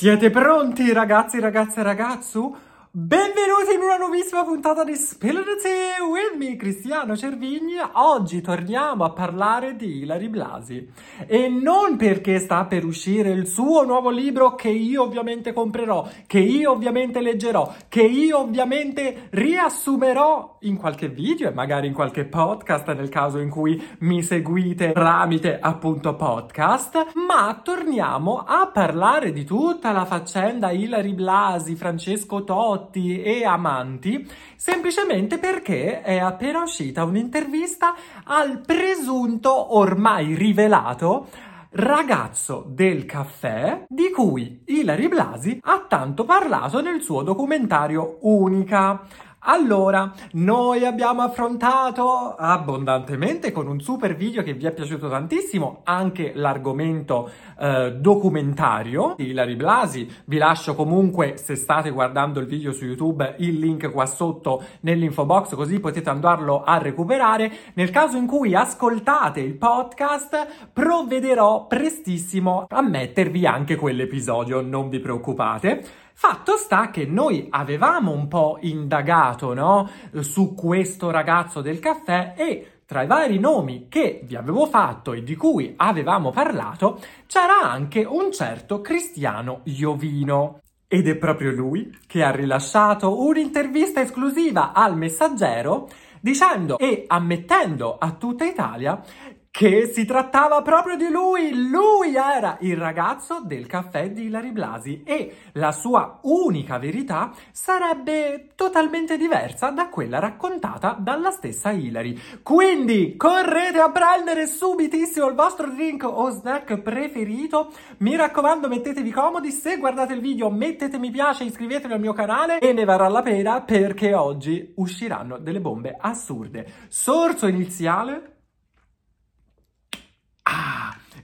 Siete pronti ragazzi, ragazze e ragazzu? Benvenuti in una nuovissima puntata di Spill the Tea with me, Cristiano Cervigni. Oggi torniamo a parlare di Ilari Blasi. E non perché sta per uscire il suo nuovo libro che io ovviamente comprerò, che io ovviamente leggerò, che io ovviamente riassumerò in qualche video e magari in qualche podcast nel caso in cui mi seguite tramite appunto podcast, ma torniamo a parlare di tutta la faccenda Ilari Blasi, Francesco Totti, Totti e Amanti, semplicemente perché è appena uscita un'intervista al presunto, ormai rivelato, ragazzo del caffè di cui Ilari Blasi ha tanto parlato nel suo documentario Unica. Allora, noi abbiamo affrontato abbondantemente con un super video che vi è piaciuto tantissimo anche l'argomento eh, documentario di Ilari Blasi. Vi lascio comunque, se state guardando il video su YouTube, il link qua sotto nell'info box così potete andarlo a recuperare. Nel caso in cui ascoltate il podcast, provvederò prestissimo a mettervi anche quell'episodio, non vi preoccupate. Fatto sta che noi avevamo un po' indagato no? su questo ragazzo del caffè e tra i vari nomi che vi avevo fatto e di cui avevamo parlato c'era anche un certo Cristiano Iovino. Ed è proprio lui che ha rilasciato un'intervista esclusiva al messaggero dicendo e ammettendo a tutta Italia che si trattava proprio di lui. Lui era il ragazzo del caffè di Ilari Blasi e la sua unica verità sarebbe totalmente diversa da quella raccontata dalla stessa Ilari. Quindi correte a prendere subitissimo il vostro drink o snack preferito. Mi raccomando, mettetevi comodi. Se guardate il video, mettete mi piace, iscrivetevi al mio canale e ne varrà la pena perché oggi usciranno delle bombe assurde. Sorso iniziale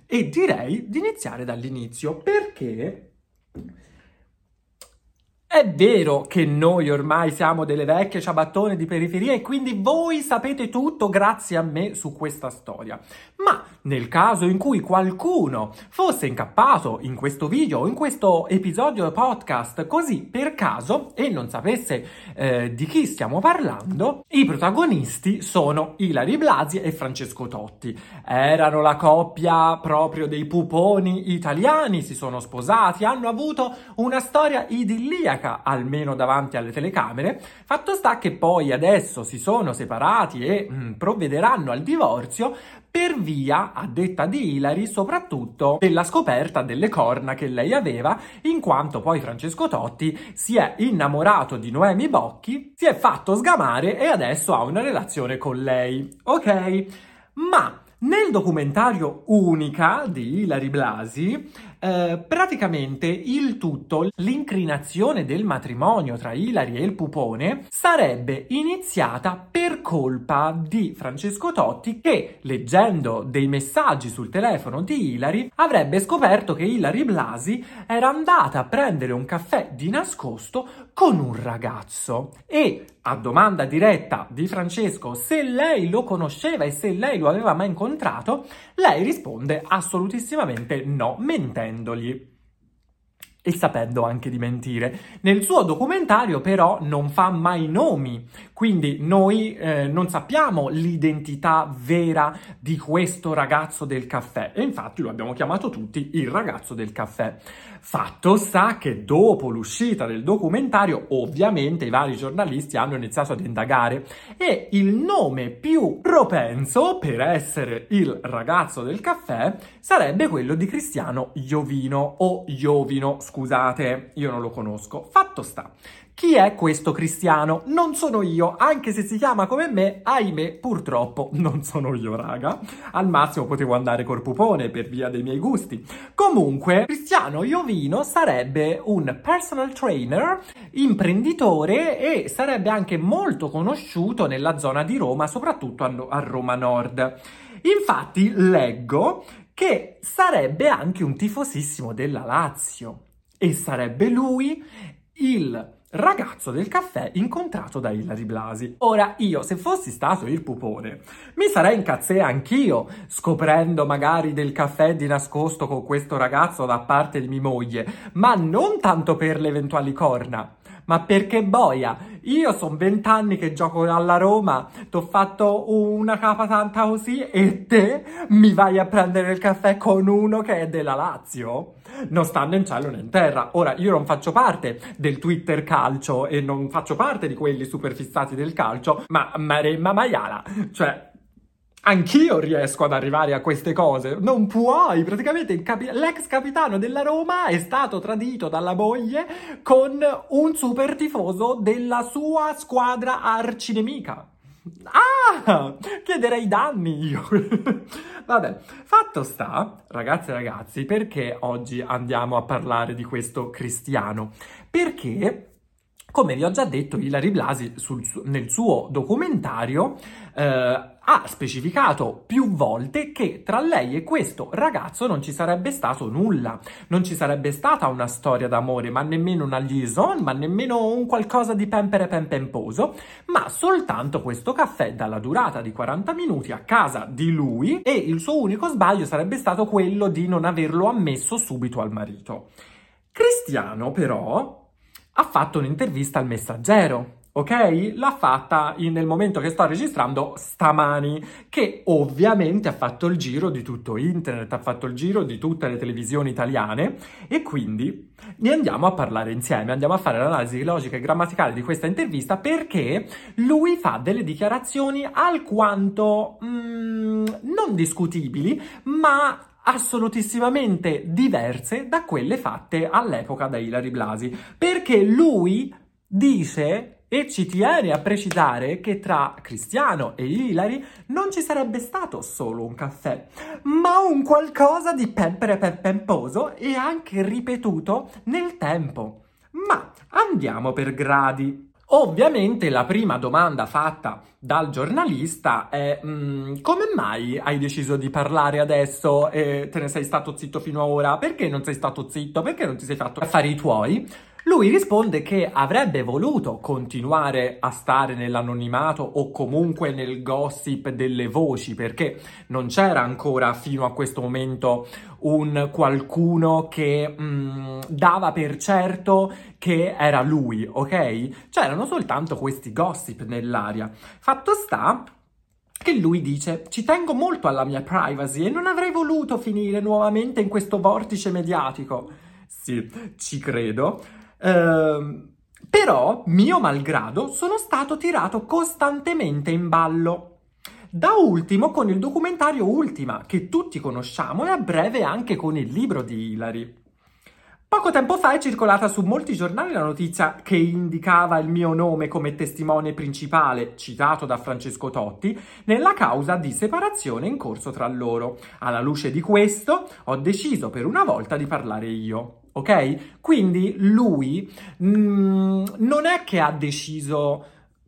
e direi di iniziare dall'inizio. Perché è vero che noi ormai siamo delle vecchie ciabattone di periferia e quindi voi sapete tutto grazie a me su questa storia. Ma nel caso in cui qualcuno fosse incappato in questo video in questo episodio podcast così per caso e non sapesse eh, di chi stiamo parlando, i protagonisti sono Ilari Blasi e Francesco Totti. Erano la coppia proprio dei puponi italiani, si sono sposati, hanno avuto una storia idilliaca, almeno davanti alle telecamere. Fatto sta che poi adesso si sono separati e mh, mm, provvederanno al divorzio per via, a detta di Hilary, soprattutto della scoperta delle corna che lei aveva, in quanto poi Francesco Totti si è innamorato di Noemi Bocchi, si è fatto sgamare e adesso ha una relazione con lei. Ok? Ma nel documentario Unica di Ilari Blasi, eh, praticamente il tutto, l'incrinazione del matrimonio tra Ilari e il pupone, sarebbe iniziata per colpa di Francesco Totti che, leggendo dei messaggi sul telefono di Ilari, avrebbe scoperto che Ilari Blasi era andata a prendere un caffè di nascosto con un ragazzo e a domanda diretta di Francesco se lei lo conosceva e se lei lo aveva mai incontrato, lei risponde assolutissimamente no, mentendogli e sapendo anche di mentire. Nel suo documentario però non fa mai nomi, quindi noi eh, non sappiamo l'identità vera di questo ragazzo del caffè e infatti lo abbiamo chiamato tutti il ragazzo del caffè. Fatto sta che dopo l'uscita del documentario ovviamente i vari giornalisti hanno iniziato ad indagare e il nome più propenso per essere il ragazzo del caffè sarebbe quello di Cristiano Iovino o Iovino, scusate, io non lo conosco. Fatto sta chi è questo cristiano? Non sono io, anche se si chiama come me, ahimè, purtroppo non sono io, raga. Al massimo potevo andare col pupone per via dei miei gusti. Comunque, Cristiano Iovino sarebbe un personal trainer, imprenditore e sarebbe anche molto conosciuto nella zona di Roma, soprattutto a Roma Nord. Infatti, leggo che sarebbe anche un tifosissimo della Lazio e sarebbe lui il ragazzo del caffè incontrato da Ilari Blasi. Ora io, se fossi stato il pupone, mi sarei incazzato anch'io, scoprendo magari del caffè di nascosto con questo ragazzo da parte di mia moglie, ma non tanto per le eventuali corna, ma perché boia? Io sono vent'anni che gioco alla Roma, ti ho fatto una capa tanta così e te mi vai a prendere il caffè con uno che è della Lazio? Non stanno in cielo né in terra. Ora, io non faccio parte del Twitter calcio e non faccio parte di quelli super fissati del calcio, ma Maremma Maiala, cioè Anch'io riesco ad arrivare a queste cose. Non puoi, praticamente capi- l'ex capitano della Roma è stato tradito dalla moglie con un super tifoso della sua squadra arcinemica. Ah, chiederei danni io. Vabbè, fatto sta, ragazze e ragazzi, perché oggi andiamo a parlare di questo cristiano? Perché come vi ho già detto, Ilari Blasi sul, nel suo documentario eh, ha specificato più volte che tra lei e questo ragazzo non ci sarebbe stato nulla, non ci sarebbe stata una storia d'amore, ma nemmeno una liaison, ma nemmeno un qualcosa di pempere pempemposo, ma soltanto questo caffè dalla durata di 40 minuti a casa di lui e il suo unico sbaglio sarebbe stato quello di non averlo ammesso subito al marito. Cristiano però ha fatto un'intervista al messaggero. Ok? L'ha fatta in, nel momento che sto registrando stamani, che ovviamente ha fatto il giro di tutto internet, ha fatto il giro di tutte le televisioni italiane e quindi ne andiamo a parlare insieme, andiamo a fare l'analisi logica e grammaticale di questa intervista perché lui fa delle dichiarazioni alquanto mm, non discutibili, ma assolutissimamente diverse da quelle fatte all'epoca da Ilari Blasi, perché lui dice e ci tiene a precisare che tra Cristiano e Ilari non ci sarebbe stato solo un caffè, ma un qualcosa di pempere pempemposo e anche ripetuto nel tempo. Ma andiamo per gradi. Ovviamente la prima domanda fatta dal giornalista è mm, come mai hai deciso di parlare adesso e te ne sei stato zitto fino ad ora? Perché non sei stato zitto? Perché non ti sei fatto affari tuoi? Lui risponde che avrebbe voluto continuare a stare nell'anonimato o comunque nel gossip delle voci perché non c'era ancora fino a questo momento un qualcuno che mh, mm, dava per certo che era lui, ok? C'erano soltanto questi gossip nell'aria. Fatto sta che lui dice ci tengo molto alla mia privacy e non avrei voluto finire nuovamente in questo vortice mediatico. Sì, ci credo. Ehm, però, mio malgrado, sono stato tirato costantemente in ballo. Da ultimo con il documentario Ultima, che tutti conosciamo, e a breve anche con il libro di Hilary. Poco tempo fa è circolata su molti giornali la notizia che indicava il mio nome come testimone principale, citato da Francesco Totti, nella causa di separazione in corso tra loro. Alla luce di questo, ho deciso per una volta di parlare io ok? Quindi lui mh, mm, non è che ha deciso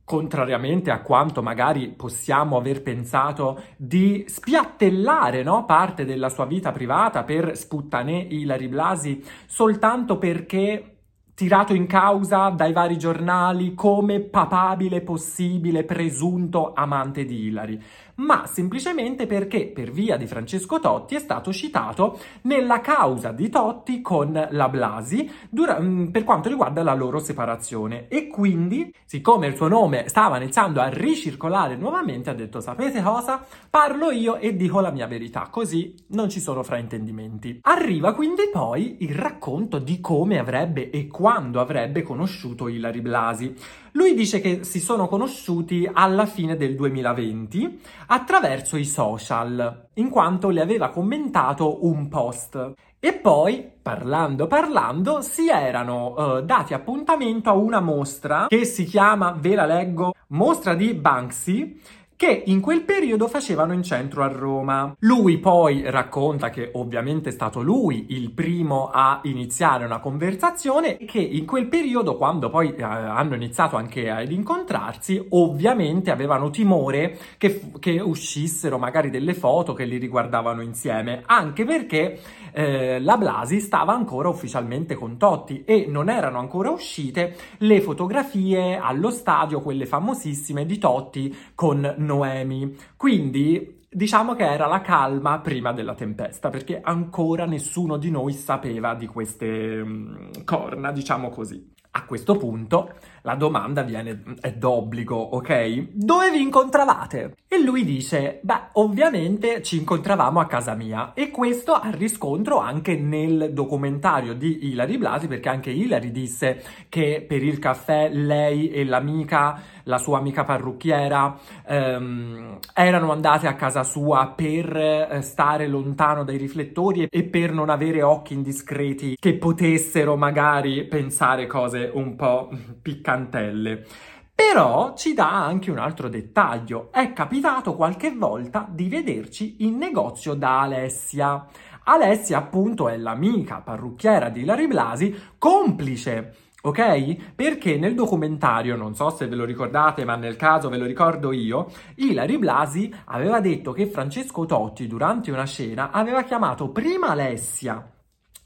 contrariamente a quanto magari possiamo aver pensato di spiattellare no? parte della sua vita privata per sputtanè Ilari Blasi soltanto perché tirato in causa dai vari giornali come papabile, possibile, presunto amante di Ilari ma semplicemente perché per via di Francesco Totti è stato citato nella causa di Totti con la Blasi dura- mm, per quanto riguarda la loro separazione e quindi, siccome il suo nome stava iniziando a ricircolare nuovamente, ha detto sapete cosa? Parlo io e dico la mia verità, così non ci sono fraintendimenti. Arriva quindi poi il racconto di come avrebbe e quando avrebbe conosciuto Ilari Blasi. Lui dice che si sono conosciuti alla fine del 2020 attraverso i social, in quanto le aveva commentato un post. E poi, parlando parlando, si erano uh, dati appuntamento a una mostra che si chiama, ve la leggo, Mostra di Banksy, che in quel periodo facevano in centro a Roma. Lui poi racconta che ovviamente è stato lui il primo a iniziare una conversazione e che in quel periodo, quando poi eh, hanno iniziato anche ad incontrarsi, ovviamente avevano timore che, che, uscissero magari delle foto che li riguardavano insieme, anche perché eh, la Blasi stava ancora ufficialmente con Totti e non erano ancora uscite le fotografie allo stadio, quelle famosissime di Totti con Noemi. Quindi diciamo che era la calma prima della tempesta, perché ancora nessuno di noi sapeva di queste um, corna, diciamo così. A questo punto la domanda viene, è d'obbligo, ok? Dove vi incontravate? E lui dice, beh, ovviamente ci incontravamo a casa mia e questo ha riscontro anche nel documentario di Hilary Blasi, perché anche Hilary disse che per il caffè lei e l'amica, la sua amica parrucchiera, ehm, erano andate a casa sua per eh, stare lontano dai riflettori e per non avere occhi indiscreti che potessero magari pensare cose un po' piccanti cantelle. Però ci dà anche un altro dettaglio. È capitato qualche volta di vederci in negozio da Alessia. Alessia, appunto, è l'amica parrucchiera di Larry Blasi, complice ok? Perché nel documentario, non so se ve lo ricordate, ma nel caso ve lo ricordo io, Ilari Blasi aveva detto che Francesco Totti durante una scena aveva chiamato prima Alessia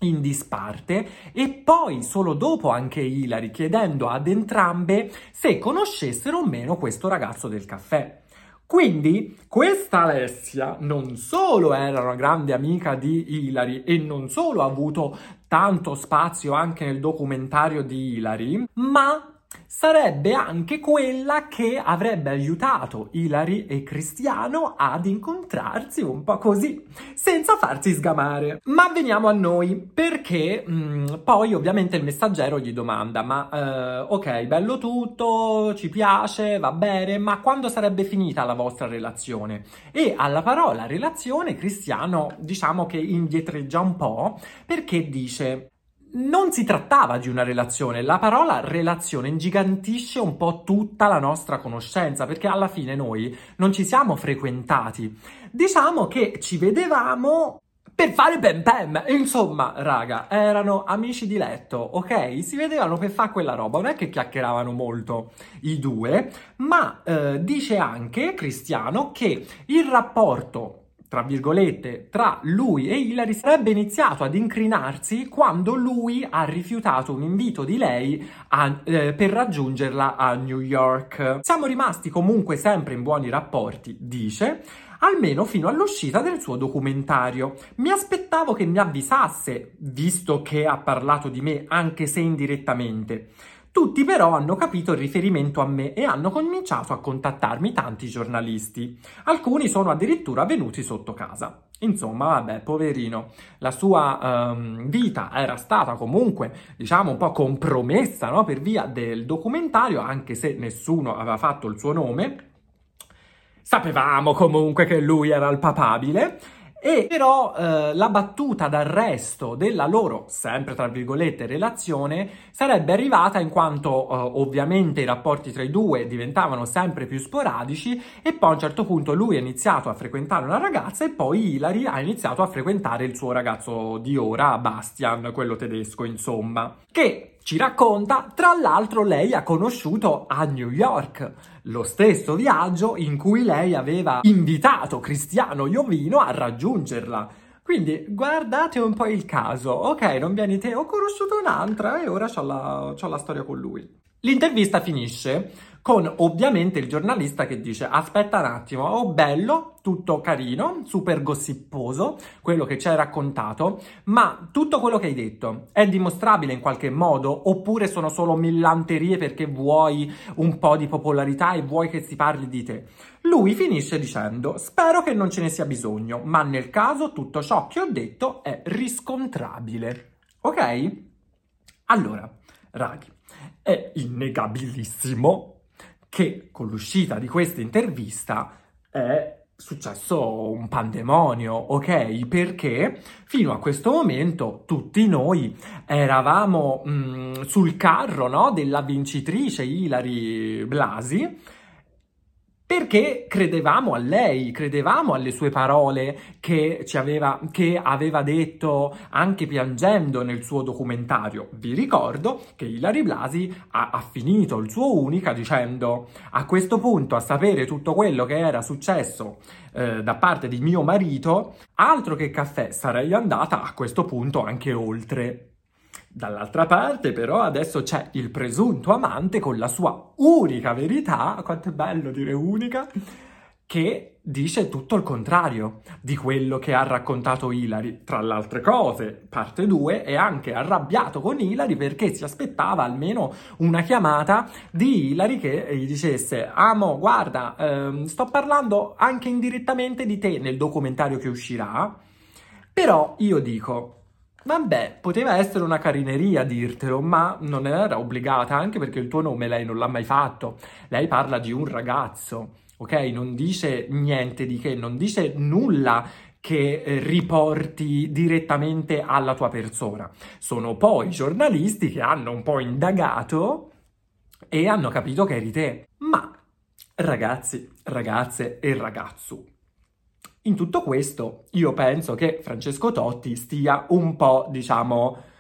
in disparte e poi solo dopo anche Hilary chiedendo ad entrambe se conoscessero o meno questo ragazzo del caffè. Quindi questa Alessia non solo era una grande amica di Hilary e non solo ha avuto tanto spazio anche nel documentario di Hilary, ma sarebbe anche quella che avrebbe aiutato Hilary e Cristiano ad incontrarsi un po' così, senza farsi sgamare. Ma veniamo a noi, perché mh, mm, poi ovviamente il messaggero gli domanda, ma eh, ok, bello tutto, ci piace, va bene, ma quando sarebbe finita la vostra relazione? E alla parola relazione Cristiano diciamo che indietreggia un po' perché dice non si trattava di una relazione, la parola relazione ingigantisce un po' tutta la nostra conoscenza, perché alla fine noi non ci siamo frequentati. Diciamo che ci vedevamo per fare pem pem. Insomma, raga, erano amici di letto, ok? Si vedevano per fare quella roba. Non è che chiacchieravano molto i due, ma eh, dice anche Cristiano che il rapporto tra virgolette, tra lui e Hillary sarebbe iniziato ad incrinarsi quando lui ha rifiutato un invito di lei a, eh, per raggiungerla a New York. Siamo rimasti comunque sempre in buoni rapporti, dice, almeno fino all'uscita del suo documentario. Mi aspettavo che mi avvisasse, visto che ha parlato di me, anche se indirettamente. Tutti però hanno capito il riferimento a me e hanno cominciato a contattarmi tanti giornalisti. Alcuni sono addirittura venuti sotto casa. Insomma, vabbè, poverino, la sua um, vita era stata comunque, diciamo, un po' compromessa no? per via del documentario, anche se nessuno aveva fatto il suo nome. Sapevamo comunque che lui era il papabile e però eh, la battuta d'arresto della loro, sempre tra virgolette, relazione sarebbe arrivata in quanto eh, ovviamente i rapporti tra i due diventavano sempre più sporadici e poi a un certo punto lui ha iniziato a frequentare una ragazza e poi Hilary ha iniziato a frequentare il suo ragazzo di ora, Bastian, quello tedesco, insomma, che ci racconta, tra l'altro lei ha conosciuto a New York, lo stesso viaggio in cui lei aveva invitato Cristiano Iovino a raggiungerla. Quindi guardate un po' il caso, ok, non vieni te, ho conosciuto un'altra e ora ho la, la storia con lui. L'intervista finisce con ovviamente il giornalista che dice aspetta un attimo, oh bello, tutto carino, super gossiposo, quello che ci hai raccontato, ma tutto quello che hai detto è dimostrabile in qualche modo oppure sono solo millanterie perché vuoi un po' di popolarità e vuoi che si parli di te? Lui finisce dicendo spero che non ce ne sia bisogno, ma nel caso tutto ciò che ho detto è riscontrabile. Ok? Allora, raghi, è innegabilissimo che con l'uscita di questa intervista è successo un pandemonio, ok? Perché fino a questo momento tutti noi eravamo mh, mm, sul carro no? della vincitrice Ilari Blasi perché credevamo a lei, credevamo alle sue parole che, aveva, che aveva detto anche piangendo nel suo documentario. Vi ricordo che Ilari Blasi ha, ha finito il suo Unica dicendo a questo punto, a sapere tutto quello che era successo eh, da parte di mio marito, altro che caffè, sarei andata a questo punto anche oltre. Dall'altra parte, però, adesso c'è il presunto amante con la sua unica verità, quanto è bello dire unica, che dice tutto il contrario di quello che ha raccontato Hilary. Tra le altre cose, parte 2, è anche arrabbiato con Hilary perché si aspettava almeno una chiamata di Hilary che gli dicesse Amo, guarda, ehm, sto parlando anche indirettamente di te nel documentario che uscirà, però io dico Vabbè, poteva essere una carineria dirtelo, ma non era obbligata, anche perché il tuo nome lei non l'ha mai fatto. Lei parla di un ragazzo, ok? Non dice niente di che, non dice nulla che eh, riporti direttamente alla tua persona. Sono poi giornalisti che hanno un po' indagato e hanno capito che eri te. Ma ragazzi, ragazze e ragazzo, in tutto questo io penso che Francesco Totti stia un po', diciamo,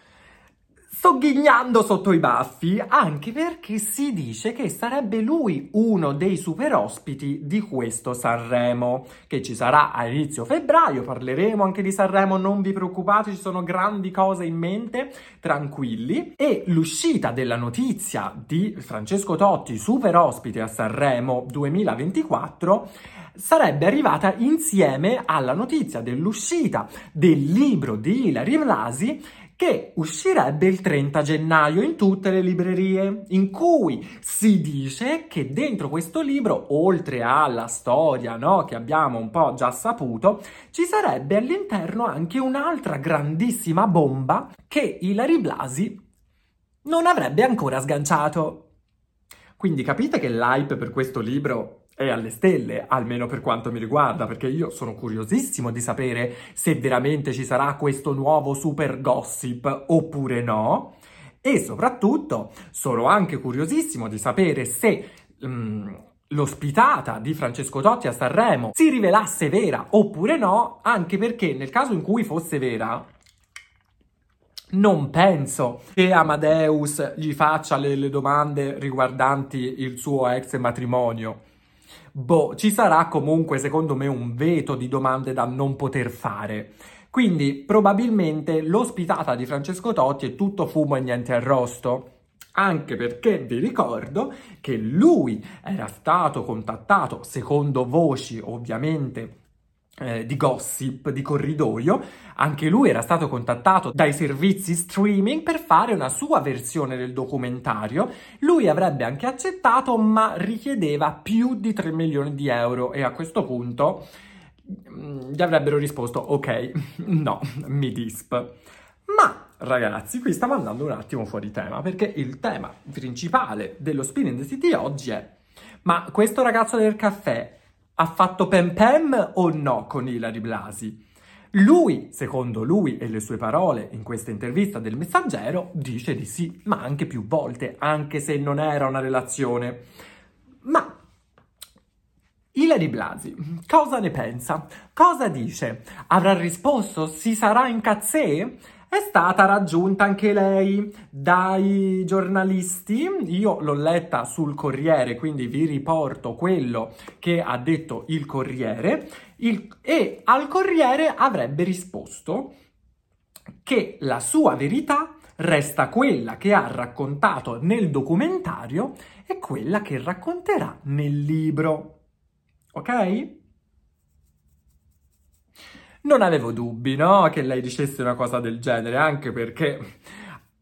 sogghignando sotto i baffi, anche perché si dice che sarebbe lui uno dei super ospiti di questo Sanremo, che ci sarà a inizio febbraio, parleremo anche di Sanremo, non vi preoccupate, ci sono grandi cose in mente, tranquilli, e l'uscita della notizia di Francesco Totti, super ospite a Sanremo 2024, sarebbe arrivata insieme alla notizia dell'uscita del libro di Ilari Blasi che uscirebbe il 30 gennaio in tutte le librerie, in cui si dice che dentro questo libro, oltre alla storia no, che abbiamo un po' già saputo, ci sarebbe all'interno anche un'altra grandissima bomba che Ilari Blasi non avrebbe ancora sganciato. Quindi capite che l'hype per questo libro è alle stelle, almeno per quanto mi riguarda, perché io sono curiosissimo di sapere se veramente ci sarà questo nuovo super gossip oppure no. E soprattutto sono anche curiosissimo di sapere se um, l'ospitata di Francesco Totti a Sanremo si rivelasse vera oppure no, anche perché nel caso in cui fosse vera, non penso che Amadeus gli faccia le, le domande riguardanti il suo ex matrimonio boh, ci sarà comunque secondo me un veto di domande da non poter fare. Quindi probabilmente l'ospitata di Francesco Totti è tutto fumo e niente arrosto. Anche perché vi ricordo che lui era stato contattato, secondo voci ovviamente eh, di gossip, di corridoio, anche lui era stato contattato dai servizi streaming per fare una sua versione del documentario. Lui avrebbe anche accettato, ma richiedeva più di 3 milioni di euro e a questo punto mm, gli avrebbero risposto ok, no, mi disp. Ma ragazzi, qui stiamo andando un attimo fuori tema perché il tema principale dello Spin in the City oggi è ma questo ragazzo del caffè ha fatto pem pem o no con Ilari Blasi? Lui, secondo lui e le sue parole in questa intervista del Messaggero, dice di sì, ma anche più volte, anche se non era una relazione. Ma Ilari Blasi, cosa ne pensa? Cosa dice? Avrà risposto si sarà in cazzè? È stata raggiunta anche lei dai giornalisti. Io l'ho letta sul Corriere, quindi vi riporto quello che ha detto il Corriere. Il, e al Corriere avrebbe risposto che la sua verità resta quella che ha raccontato nel documentario e quella che racconterà nel libro. Ok? Non avevo dubbi, no, che lei dicesse una cosa del genere, anche perché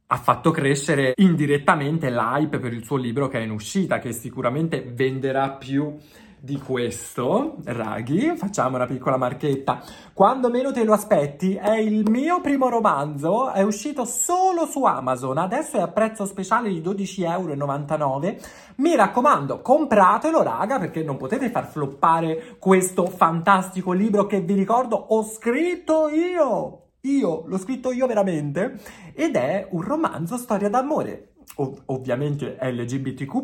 ha fatto crescere indirettamente l'hype per il suo libro che è in uscita, che sicuramente venderà più di questo, Raghi, facciamo una piccola marchetta. Quando meno te lo aspetti, è il mio primo romanzo, è uscito solo su Amazon, adesso è a prezzo speciale di 12,99 euro. Mi raccomando, compratelo, raga, perché non potete far floppare questo fantastico libro che vi ricordo ho scritto io. Io, l'ho scritto io veramente, ed è un romanzo storia d'amore ov- ovviamente LGBTQ+,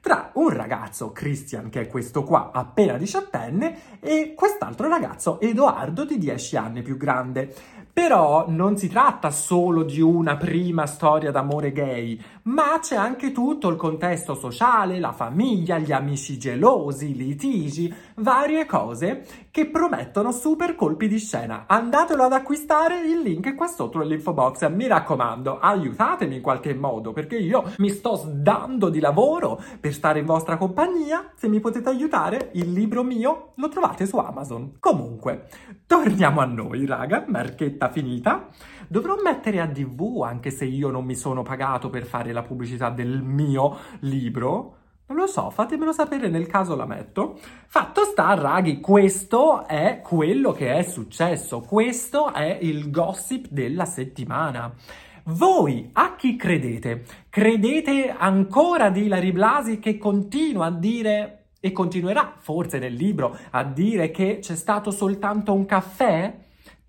tra un ragazzo, Christian, che è questo qua, appena diciottenne, e quest'altro ragazzo, Edoardo, di 10 anni più grande. Però non si tratta solo di una prima storia d'amore gay, ma c'è anche tutto il contesto sociale, la famiglia, gli amici gelosi, i litigi, varie cose che promettono super colpi di scena. Andatelo ad acquistare, il link è qua sotto nell'info box. Mi raccomando, aiutatemi in qualche modo perché io mi sto sdando di lavoro per stare in vostra compagnia. Se mi potete aiutare, il libro mio lo trovate su Amazon. Comunque, torniamo a noi, raga. Marchetta finita. Dovrò mettere a DV anche se io non mi sono pagato per fare la pubblicità del mio libro. Non lo so, fatemelo sapere nel caso la metto. Fatto sta, raghi, questo è quello che è successo. Questo è il gossip della settimana. Voi a chi credete? Credete ancora di Ilari Blasi che continua a dire e continuerà forse nel libro a dire che c'è stato soltanto un caffè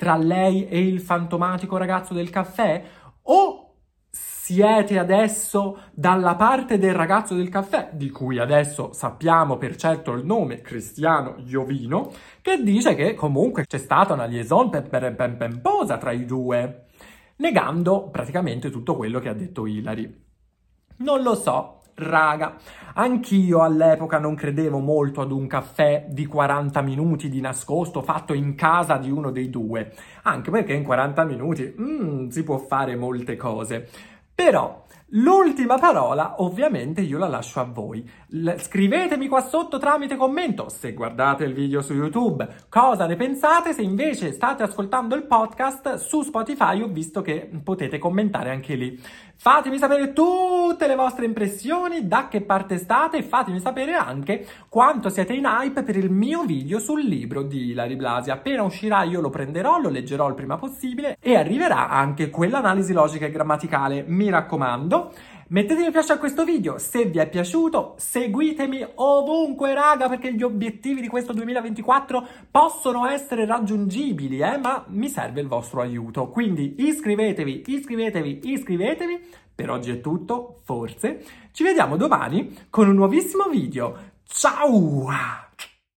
tra lei e il fantomatico ragazzo del caffè? O siete adesso dalla parte del ragazzo del caffè, di cui adesso sappiamo per certo il nome, Cristiano Iovino, che dice che comunque c'è stata una liaison pemposa tra i due, negando praticamente tutto quello che ha detto Hilary. Non lo so, Raga, anch'io all'epoca non credevo molto ad un caffè di 40 minuti di nascosto fatto in casa di uno dei due, anche perché in 40 minuti mm, si può fare molte cose. Però l'ultima parola ovviamente io la lascio a voi. L- scrivetemi qua sotto tramite commento se guardate il video su YouTube cosa ne pensate, se invece state ascoltando il podcast su Spotify ho visto che potete commentare anche lì. Fatemi sapere tutte le vostre impressioni, da che parte state e fatemi sapere anche quanto siete in hype per il mio video sul libro di Ilari Blasi. Appena uscirà io lo prenderò, lo leggerò il prima possibile e arriverà anche quell'analisi logica e grammaticale, mi raccomando. Mettete mi piace a questo video se vi è piaciuto, seguitemi ovunque raga perché gli obiettivi di questo 2024 possono essere raggiungibili eh, ma mi serve il vostro aiuto. Quindi iscrivetevi, iscrivetevi, iscrivetevi. Per oggi è tutto, forse. Ci vediamo domani con un nuovissimo video. Ciao!